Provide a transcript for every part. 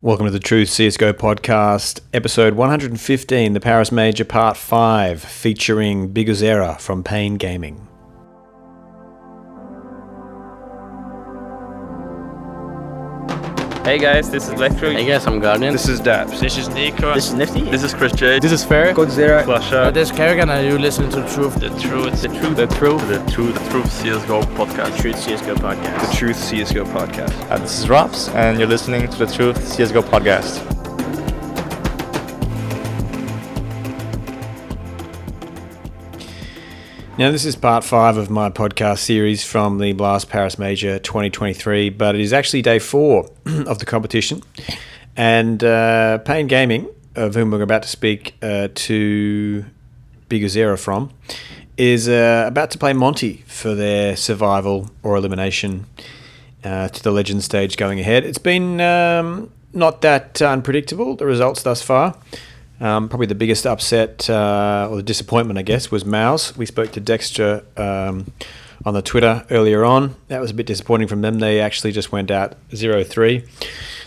Welcome to the Truth CSGO podcast, episode 115, the Paris Major Part 5, featuring Biguzera from Pain Gaming. Hey guys, this is Electro. Hey guys, I'm Guardian. This is Daps. This is Nico. This is Nifty. This is Chris J. This is Fair. Godzilla. flusha. Oh, this is karrigan, and you listen to the Truth. the truth. The Truth. The truth. The Truth, the Truth CSGO podcast. The Truth CSGO podcast. The Truth CSGO podcast. This is Robs, and you're listening to the Truth CSGO podcast. Now, this is part 5 of my podcast series from the Blast Paris Major 2023, but it is actually day 4 of the competition. And uh, Pain Gaming, of whom we're about to speak uh, to Biguzera from, is uh, about to play Monte for their survival or elimination uh, to the legend stage going ahead. It's been um, not that unpredictable, the results thus far. Um, probably the biggest upset uh, or the disappointment, I guess, was MOUZ. We spoke to degster um, on the Twitter earlier on. That was a bit disappointing from them. They actually just went out 0 3.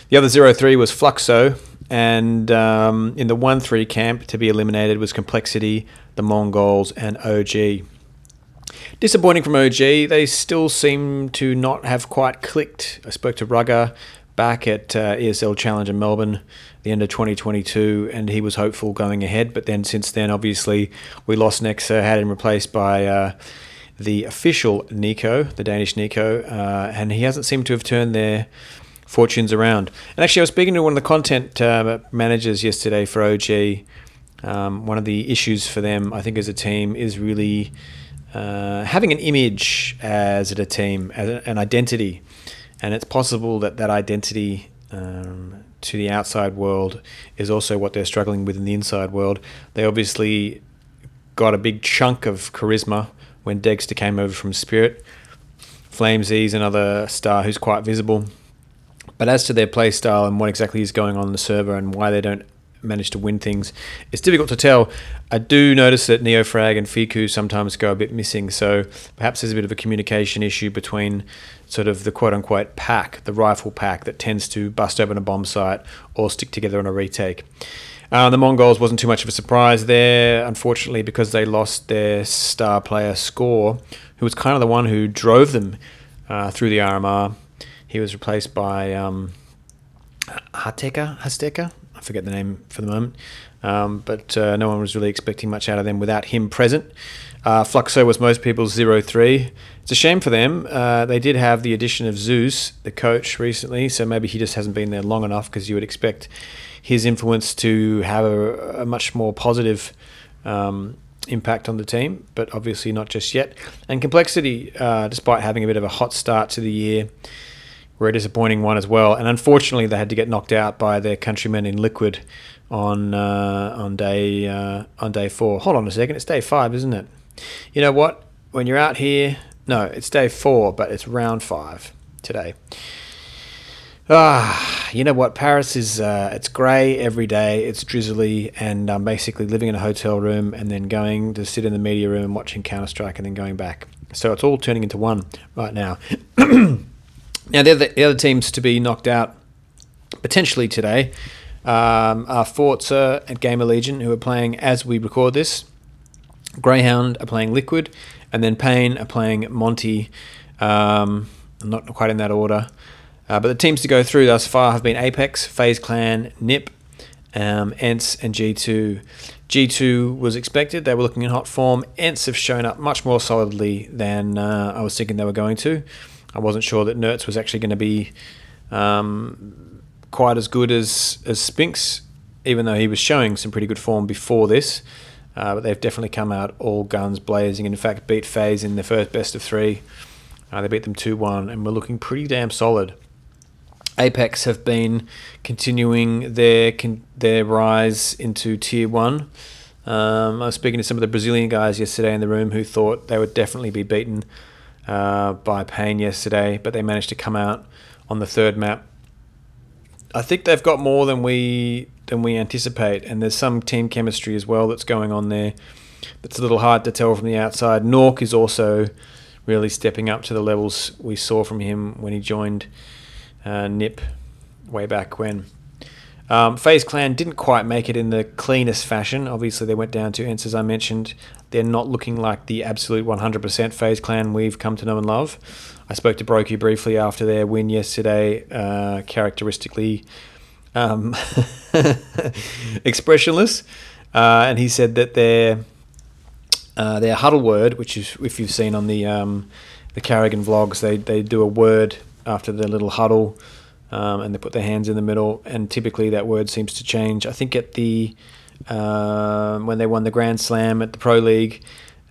The other 0 3 was Fluxo. And um, in the 1 3 camp to be eliminated was Complexity, the MongolZ, and OG. Disappointing from OG. They still seem to not have quite clicked. I spoke to ruggah back at uh, ESL Challenge in Melbourne the end of 2022, and he was hopeful going ahead. But then since then, obviously, we lost Nexa, had him replaced by uh, the official Nico, the Danish Nico, uh, and he hasn't seemed to have turned their fortunes around. And actually, I was speaking to one of the content uh, managers yesterday for OG. Um, one of the issues for them, I think, as a team, is really uh, having an image as a team, as an identity. And it's possible that that identity um, to the outside world is also what they're struggling with in the inside world. They obviously got a big chunk of charisma when degster came over from Spirit. Flamesy's another star who's quite visible. But as to their play style and what exactly is going on in the server and why they don't manage to win things, it's difficult to tell. I do notice that Neofrag and F1KU sometimes go a bit missing, so perhaps there's a bit of a communication issue between sort of the quote unquote pack, the rifle pack that tends to bust open a bomb site or stick together on a retake. Uh, the MongolZ wasn't too much of a surprise there, unfortunately, because they lost their star player Score, who was kind of the one who drove them uh, through the RMR. He was replaced by um, Hateka, Hasteka, I forget the name for the moment. Um, but uh, no one was really expecting much out of them without him present. Uh, Fluxo was most people's 0 3. It's a shame for them. Uh, they did have the addition of Zeus, the coach, recently, so maybe he just hasn't been there long enough because you would expect his influence to have a, a much more positive um, impact on the team, but obviously not just yet. And Complexity, uh, despite having a bit of a hot start to the year, were a disappointing one as well. And unfortunately, they had to get knocked out by their countrymen in Liquid on uh, on day uh, on day four. Hold on a second, it's day five, isn't it? You know what? When you're out here, no, it's day four, but it's round five today. Ah, you know what? Paris is uh, it's grey every day. It's drizzly, and I'm basically living in a hotel room and then going to sit in the media room and watching Counter Strike and then going back. So it's all turning into one right now. now the other, the other teams to be knocked out potentially today um, are FORZE and Gamer Legion, who are playing as we record this. Greyhound are playing Liquid, and then Pain are playing Monte. Um, not quite in that order. Uh, but the teams to go through thus far have been Apeks, FaZe Clan, NIP, um, ENCE, and G2. G2 was expected. They were looking in hot form. ENCE have shown up much more solidly than uh, I was thinking they were going to. I wasn't sure that Nertz was actually going to be um, quite as good as, as Spinx, even though he was showing some pretty good form before this. Uh, but they've definitely come out all guns blazing. And in fact, beat FaZe in the first best of three. Uh, they beat them 2 1 and we're looking pretty damn solid. Apeks have been continuing their con- their rise into tier one. Um, I was speaking to some of the Brazilian guys yesterday in the room who thought they would definitely be beaten uh, by Pain yesterday, but they managed to come out on the third map. I think they've got more than we than we anticipate, and there's some team chemistry as well that's going on there. That's a little hard to tell from the outside. nawwk is also really stepping up to the levels we saw from him when he joined uh, Nip way back when. Um, FaZe Clan didn't quite make it in the cleanest fashion. Obviously, they went down to ENCE, as I mentioned. They're not looking like the absolute 100% FaZe Clan we've come to know and love. I spoke to broky briefly after their win yesterday, uh, characteristically um, expressionless. Uh, and he said that their uh, their huddle word, which is if you've seen on the um, the karrigan vlogs, they they do a word after their little huddle, um, and they put their hands in the middle, and typically that word seems to change. I think at the um when they won the Grand Slam at the Pro League,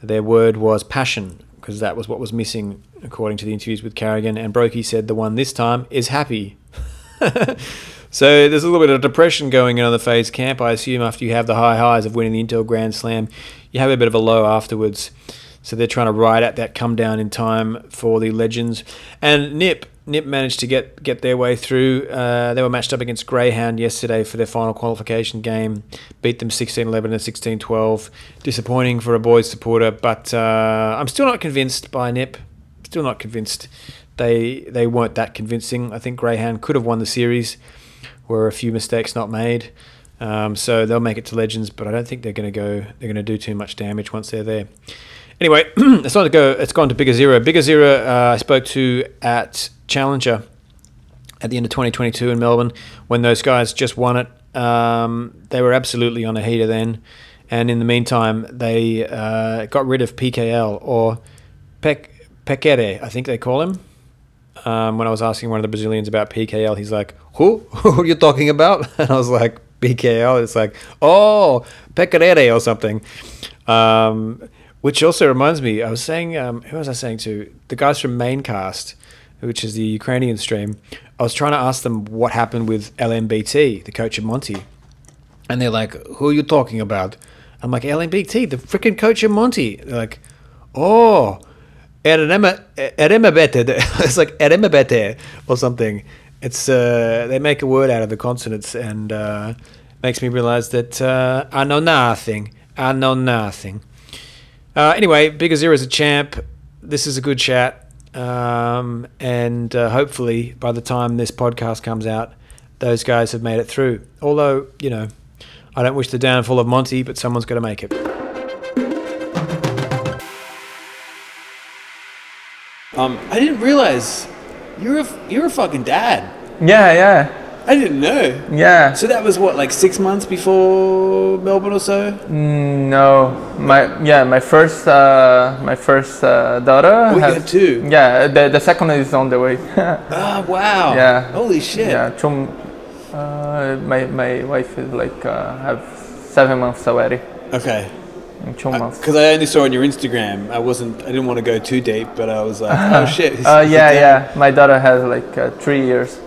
their word was passion because that was what was missing according to the interviews with karrigan. And broky said the one this time is happy. So there's a little bit of depression going on in the FaZe camp. I assume after you have the high highs of winning the Intel Grand Slam, you have a bit of a low afterwards. So they're trying to ride out that come down in time for the legends. And Nip, Nip managed to get get their way through. Uh, they were matched up against Greyhound yesterday for their final qualification game. Beat them 16-11 and 16-12. Disappointing for a boys supporter, but uh, I'm still not convinced by Nip. Still not convinced. They they weren't that convincing. I think Greyhound could have won the series were a few mistakes not made. Um, so they'll make it to legends, but I don't think they're going to go. They're going to do too much damage once they're there. Anyway, it's not to go. It's gone to Biguzera. Bigger Zero. Uh, I spoke to at Challenger at the end of 2022 in Melbourne when those guys just won it. Um, they were absolutely on a heater then, and in the meantime, they uh, got rid of PKL or Pek Pekere, I think they call him. Um, when I was asking one of the Brazilians about PKL, he's like, "Who? Who are you talking about?" And I was like, "PKL." It's like, "Oh, Pecorere or something." Um, which also reminds me, I was saying, um, who was I saying to? The guys from Maincast, which is the Ukrainian stream. I was trying to ask them what happened with LMBT, the coach of Monte, and they're like, "Who are you talking about?" I'm like, "LMBT, the freaking coach of Monte." They're like, "Oh." It's like Eremabete or something. It's uh, they make a word out of the consonants and uh, makes me realize that uh, I know nothing. I know nothing. Uh, anyway, Biguzera is a champ. This is a good chat, um, and uh, hopefully by the time this podcast comes out, those guys have made it through. Although you know, I don't wish the downfall of Monte, but someone's got to make it. Um, I didn't realize you're a you're a fucking dad. Yeah, yeah, I didn't know. yeah. So that was what, like six months before Melbourne or so? Mm, no, my yeah, my first uh, my first uh, daughter. Oh, you had two? Yeah, the the second is on the way. Ah, wow. Yeah. Holy shit. yeah, two, uh, my my wife is like uh, have seven months already. Okay. In two months. Because I only saw on your Instagram. I wasn't. I didn't want to go too deep, but I was like, oh shit. he's- Uh, yeah, yeah. My daughter has like uh, three years.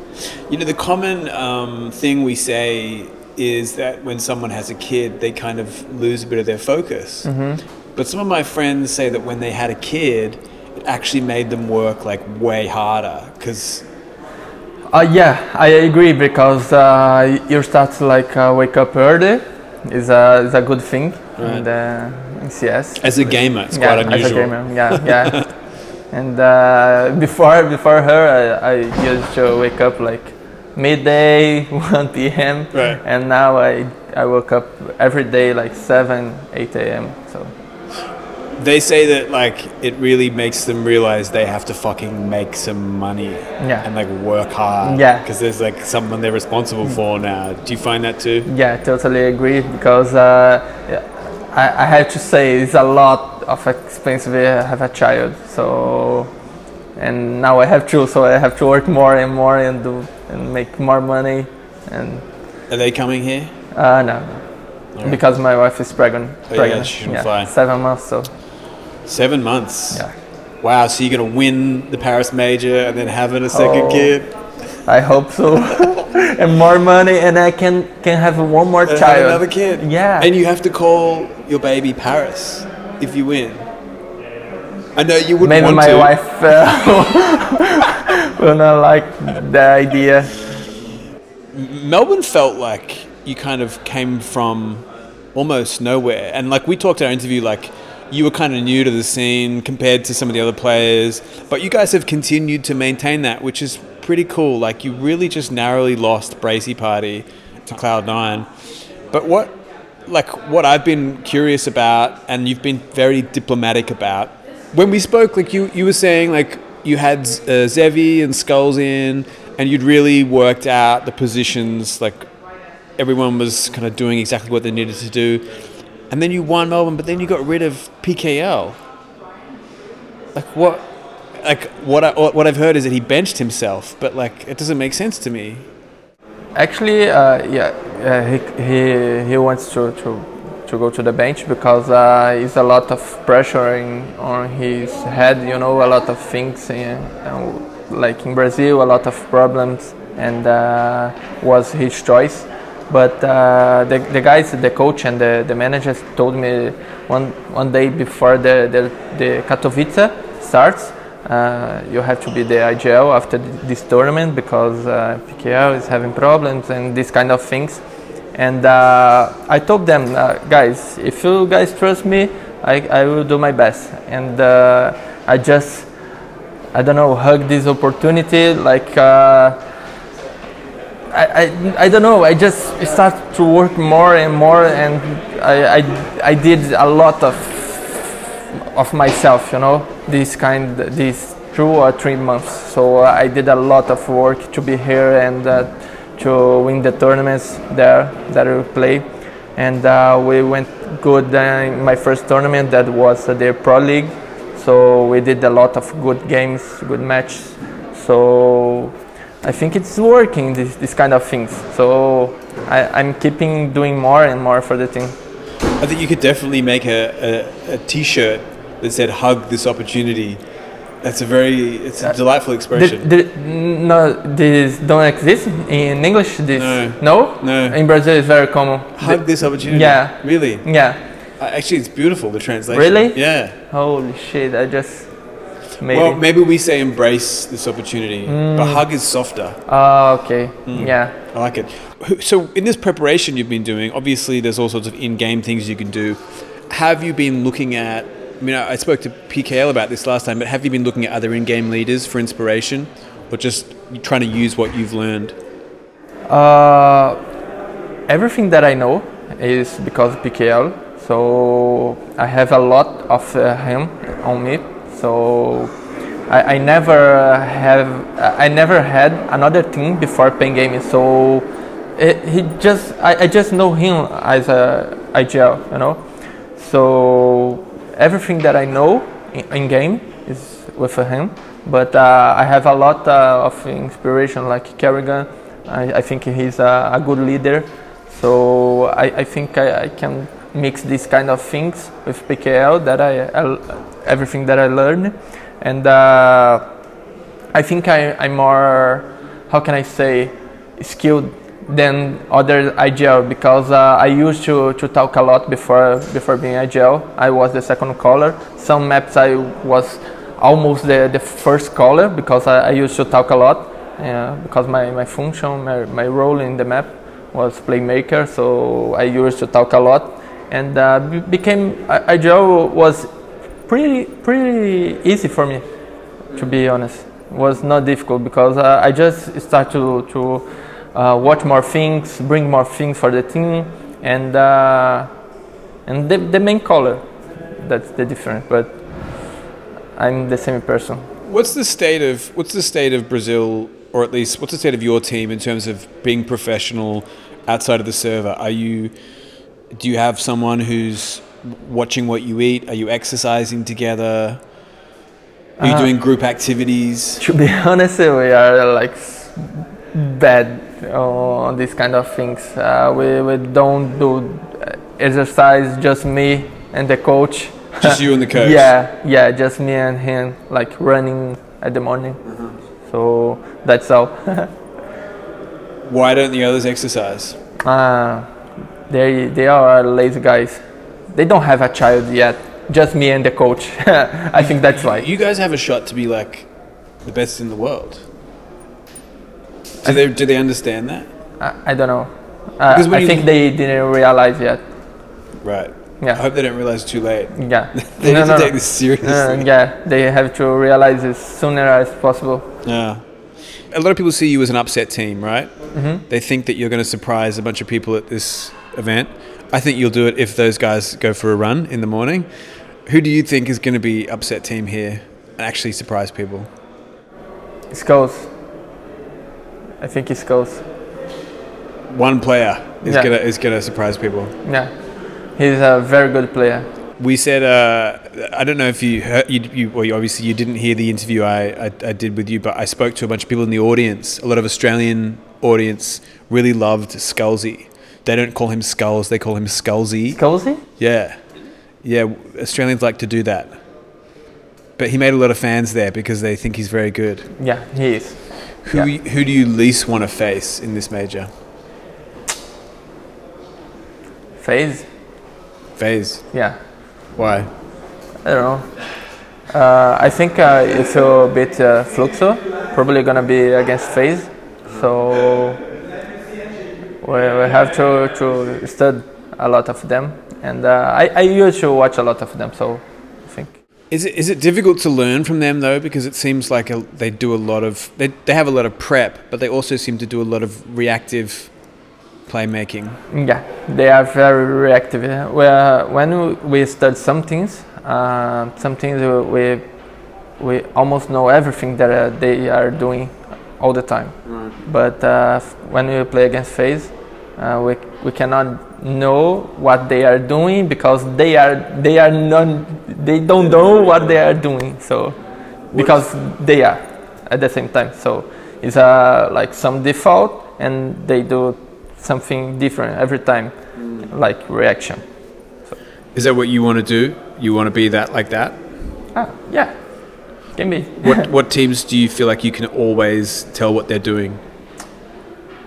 You know, the common um, thing we say is that when someone has a kid, they kind of lose a bit of their focus. Mm-hmm. But some of my friends say that when they had a kid, it actually made them work like way harder because Uh, yeah, I agree because uh, you start to like uh, wake up early. is a is a good thing in the CS. As a gamer, it's yeah, quite as a unusual. gamer, yeah, yeah. and uh, before before her, I, I used to wake up like midday, 1 p.m. Right. And now I I woke up every day like 7, 8 a.m. So They say that like it really makes them realize they have to fucking make some money Yeah. and like work hard. Yeah. Because there's like someone they're responsible for now. Do you find that too? yeah, totally agree because uh, I, I have to say it's a lot of expense to have a child. So and now I have two, so I have to work more and more and do and make more money and Are they coming here? uh, no, no. because my wife is pregnant. Oh, yeah, pregnant. shouldn't fly. seven months. So Seven months. yeah, Wow. So you're gonna win the Paris Major and then having a second Oh. kid. I hope so. and more money, and I can can have one more and child. another kid. Yeah. And you have to call your baby Paris if you win. I know you wouldn't Maybe want my to. wife uh, will not like the idea. Melbourne felt like you kind of came from almost nowhere. And like we talked in our interview, like you were kind of new to the scene compared to some of the other players, but you guys have continued to maintain that, which is pretty cool. Like you really just narrowly lost Bracy Party to Cloud9. But what, like, what I've been curious about, and you've been very diplomatic about, when we spoke, like you, you were saying, like you had uh, zevy and skullz in, and you'd really worked out the positions, like everyone was kind of doing exactly what they needed to do, and then you won Melbourne, but then you got rid of PKL. Like what? Like what? I, what I've heard is that he benched himself, but like it doesn't make sense to me. Actually, uh, yeah, uh, he, he he wants to, to to go to the bench because uh, it's a lot of pressure in, on his head. You know, a lot of things, in, uh, like in Brazil, a lot of problems, and uh, was his choice. But uh, the, the guys, the coach and the, the managers told me one one day before the the, the Katowice starts, uh, you have to be the IGL after th- this tournament because uh, PKL is having problems and these kind of things. And uh, I told them, uh, guys, if you guys trust me, I, I will do my best. And uh, I just, I don't know, hug this opportunity. Like, uh, I, I, I don't know, I just start to work more and more, and I, I, I did a lot of of myself, you know, this kind, these two or three months. So uh, I did a lot of work to be here and uh, to win the tournaments there that we play. And uh, we went good in my first tournament that was the Pro League. So we did a lot of good games, good matches. So I think it's working, this, this kind of things. So I, I'm keeping doing more and more for the team. I think you could definitely make a, a, a T-shirt that said "Hug this opportunity." That's a very, it's a delightful expression. Did, did, no, this don't exist in English. This No. no, No. In Brazil, it's very common. Hug this opportunity. Yeah. Really? Yeah. Uh, Actually, it's beautiful. The translation. Really? Yeah. Holy shit! I just made Well, maybe we say embrace this opportunity, but hug is softer. Ah, okay. Mm. Yeah. I like it. So, in this preparation you've been doing, obviously there's all sorts of in-game things you can do. Have you been looking at? I mean, I spoke to PKL about this last time, but have you been looking at other in-game leaders for inspiration, or just trying to use what you've learned? Uh, everything that I know is because of PKL. So I have a lot of uh, him on me. So I, I never have I never had another team before playing gaming. So it, he just I, I just know him as a IGL, you know. So everything that I know in, in game is with him. But uh, I have a lot uh, of inspiration, like karrigan. I, I think he's a, a good leader. So I, I think I, I can mix these kind of things with PKL that I, everything that I learned, and uh, I think I, I'm more how can I say skilled than other IGL because uh, I used to, to talk a lot before before being IGL. I was the second caller. Some maps I was almost the, the first caller because I, I used to talk a lot uh, because my, my function, my, my role in the map was playmaker, so I used to talk a lot and uh, became IGL was pretty pretty easy for me to be honest. Was not difficult because uh, I just start to to uh, watch more things, bring more things for the team, and uh, and the, the main caller. That's the difference, but I'm the same person. What's the state of what's the state of Brazil, or at least what's the state of your team in terms of being professional outside of the server? Are you do you have someone who's watching what you eat? Are you exercising together? Are you Uh, doing group activities? To be honest, we are like bad on these kind of things. Uh, we, we don't do exercise, just me and the coach. Just you and the coach. Yeah, yeah, just me and him, like running at the morning. So that's all. Why don't the others exercise? uh, they they are lazy guys. They don't have a child yet. Just me and the coach. I think that's why. You guys have a shot to be like the best in the world. Do they do they understand that? I, I don't know. Uh, Because I think they didn't realize yet. Right. Yeah. I hope they don't realize too late. Yeah. They No, need no, to take this seriously. Uh, yeah, they have to realize it sooner as possible. Yeah. A lot of people see you as an upset team, right? Mm-hmm. They think that you're going to surprise a bunch of people at this event. I think you'll do it if those guys go for a run in the morning. Who do you think is going to be upset team here and actually surprise people? It's skullz. I think it's skullz. One player is Yeah. gonna is gonna surprise people. Yeah, he's a very good player. We said, uh, I don't know if you heard, you, you, well, you obviously you didn't hear the interview I, I, I did with you, but I spoke to a bunch of people in the audience. A lot of Australian audience really loved Skullsy. They don't call him skullz, they call him Skullsy. Skullsy? Yeah. Yeah, Australians like to do that. But he made a lot of fans there because they think he's very good. Yeah, he is. Who, Yeah. who do you least want to face in this major? FaZe? FaZe. Yeah, Why? I don't know. Uh, I think uh, it's a bit uh, Fluxo, probably gonna be against FaZe. So we, we have to, to study a lot of them. And uh, I, I used to watch a lot of them, so. Is it is it difficult to learn from them though? Because it seems like a, they do a lot of they they have a lot of prep, but they also seem to do a lot of reactive playmaking. Yeah, they are very reactive. Where when we study some things, uh, some things we we almost know everything that uh, they are doing all the time. But uh, f- when we play against FaZe, uh, we we cannot know what they are doing because they are they are non they don't know what they are doing. So because they are at the same time. So it's uh, like some default and they do something different every time, like reaction. Is that what you want to do? You want to be that like that? Ah, yeah, can be. What what teams do you feel like you can always tell what they're doing?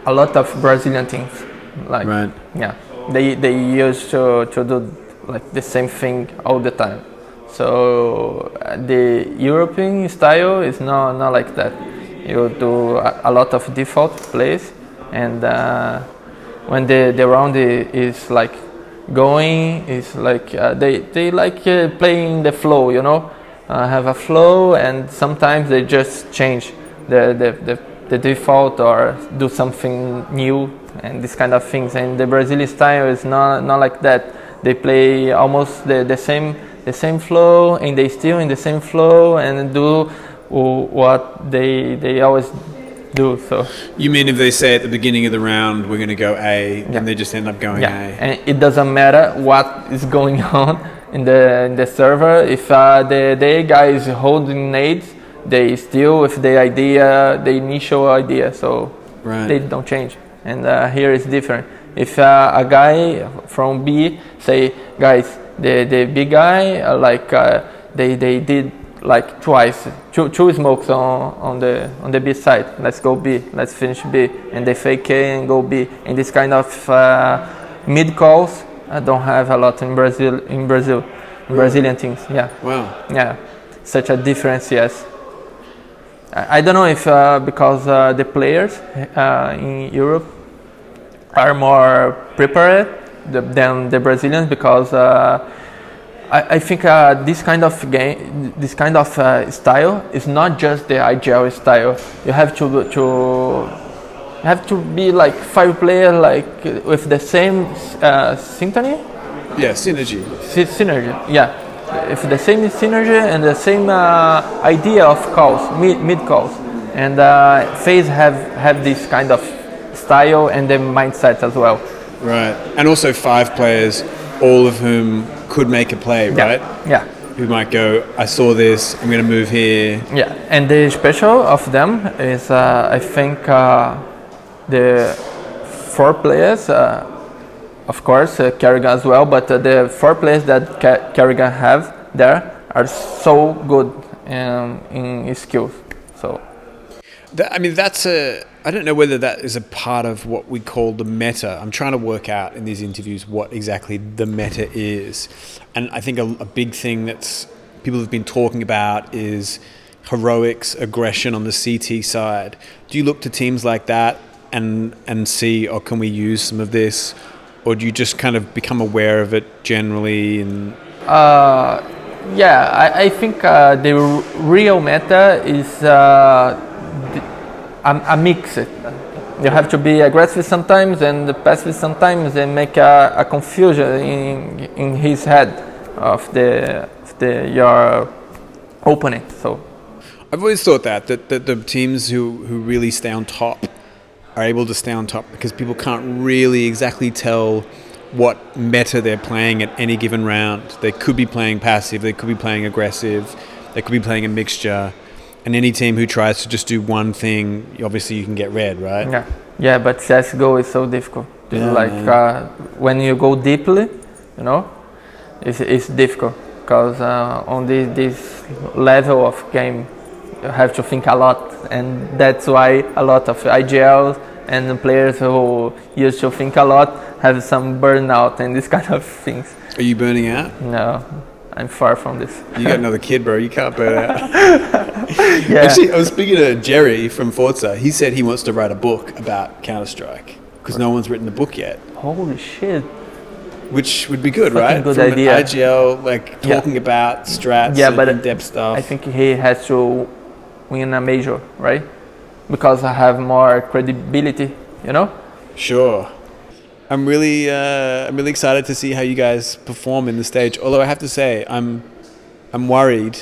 a lot of Brazilian teams, like Right. yeah, they they used to to do like the same thing all the time. So uh, the European style is not not like that. You do a, lot of default plays, and uh, when the the round is like going, is like uh, they they like uh, playing the flow, you know, uh, have a flow, and sometimes they just change the the, the the default or do something new and this kind of things. And the Brazilian style is not not like that. They play almost the, the same the same flow and they still in the same flow and do what they they always do. So You mean if they say at the beginning of the round we're going to go A, Yeah. and they just end up going yeah, A? and it doesn't matter what is going on in the in the server. If uh, the the guy is holding nades, they still with the idea, the initial idea. So Right. they don't change. And uh, it's different. If uh, a guy from B say, guys, the the big guy uh, like uh, they they did like twice, two, two smokes on, on the on the B side. Let's go B. Let's finish B, and they fake A and go B. And this kind of uh, mid calls, I don't have a lot in Brazil. In Brazil, in Brazilian teams, yeah. Wow. Yeah, such a difference, yes. I, I don't know if uh, because uh, the players uh, in Europe are more prepared than the Brazilians because uh, I, I think uh, this kind of game, this kind of uh, style is not just the IGL style. You have to to you have to be like five player like with the same uh, synchrony Yeah, synergy. Sy- synergy, yeah. If the same synergy and the same uh, idea of calls, mid, mid calls, and uh, FaZe have have this kind of style and the mindset as well. Right. And also five players, all of whom could make a play, right? Yeah, Who might go, I saw this, I'm going to move here. yeah. And the special of them is, uh, I think, uh, the four players. Uh, of course, uh, karrigan as well, but uh, the four players that Ka- karrigan have there are so good um, in skills. So That, I mean, that's a. I don't know whether that is a part of what we call the meta. I'm trying to work out in these interviews what exactly the meta is. And I think a, a big thing that's people have been talking about is heroics, aggression on the CT side. Do you look to teams like that and and see, or can we use some of this? Or do you just kind of become aware of it generally and Uh, yeah, I, I think uh, the r- real meta is uh, a, a mix. You have to be aggressive sometimes and passive sometimes, and make a, a confusion in in his head of the of the your opponent. So I've always thought that that, that the teams who, who really stay on top are able to stay on top because people can't really exactly tell what meta they're playing at any given round. They could be playing passive, they could be playing aggressive, they could be playing a mixture. And any team who tries to just do one thing, obviously you can get red, right? yeah, yeah. But CS:GO is so difficult. Yeah, like uh, when you go deeply, you know, it's, it's difficult because uh, on this, this level of game, you have to think a lot, and that's why a lot of IGLs and players who used to think a lot have some burnout and this kind of things. Are you burning out? No, I'm far from this. You got another kid, bro. You can't burn out. Yeah, Actually, I was speaking to Jerry from FORZE. He said he wants to write a book about Counter Strike because no one's written a book yet. holy shit. Which would be good, Fucking right? good From idea. an IGL, like Yeah. talking about strats, Yeah, and but in-depth stuff. I think he has to win a major, right? Because I have more credibility, you know? Sure. I'm really, uh, I'm really excited to see how you guys perform in the stage. Although I have to say, I'm, I'm worried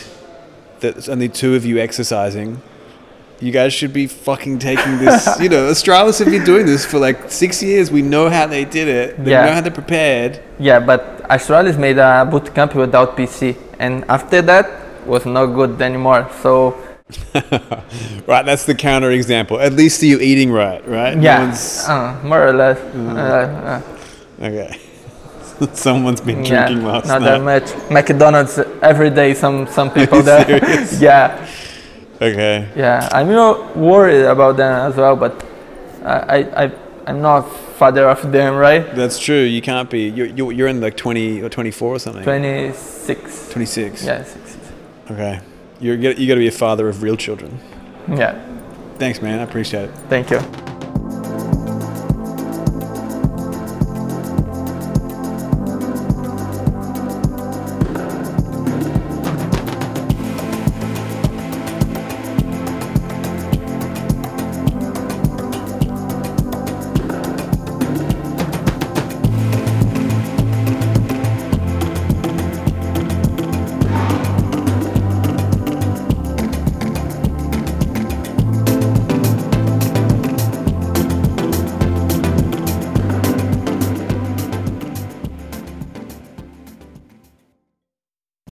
that there's only two of you exercising. You guys should be fucking taking this. you know, Astralis have been doing this for like six years. We know how they did it. They Yeah. know how they prepared. Yeah, but Astralis made a boot camp without PC, and after that was not good anymore. So Right, that's the counter example. At least are you eating right, right? No yeah, one's- uh, more or less. Uh, uh, okay. Someone's been yeah, drinking last not night. that much. McDonald's every day. Some some people there. serious? yeah, Okay. yeah. I'm not worried about them as well, but I I, I'm not father of them, right? That's true. You can't be. You're, you're, you're in like 20 or 24 or something. Twenty six. 26. Yeah, six, six. Okay. You're, you got to be a father of real children. Yeah. Thanks, man. I appreciate it. Thank you.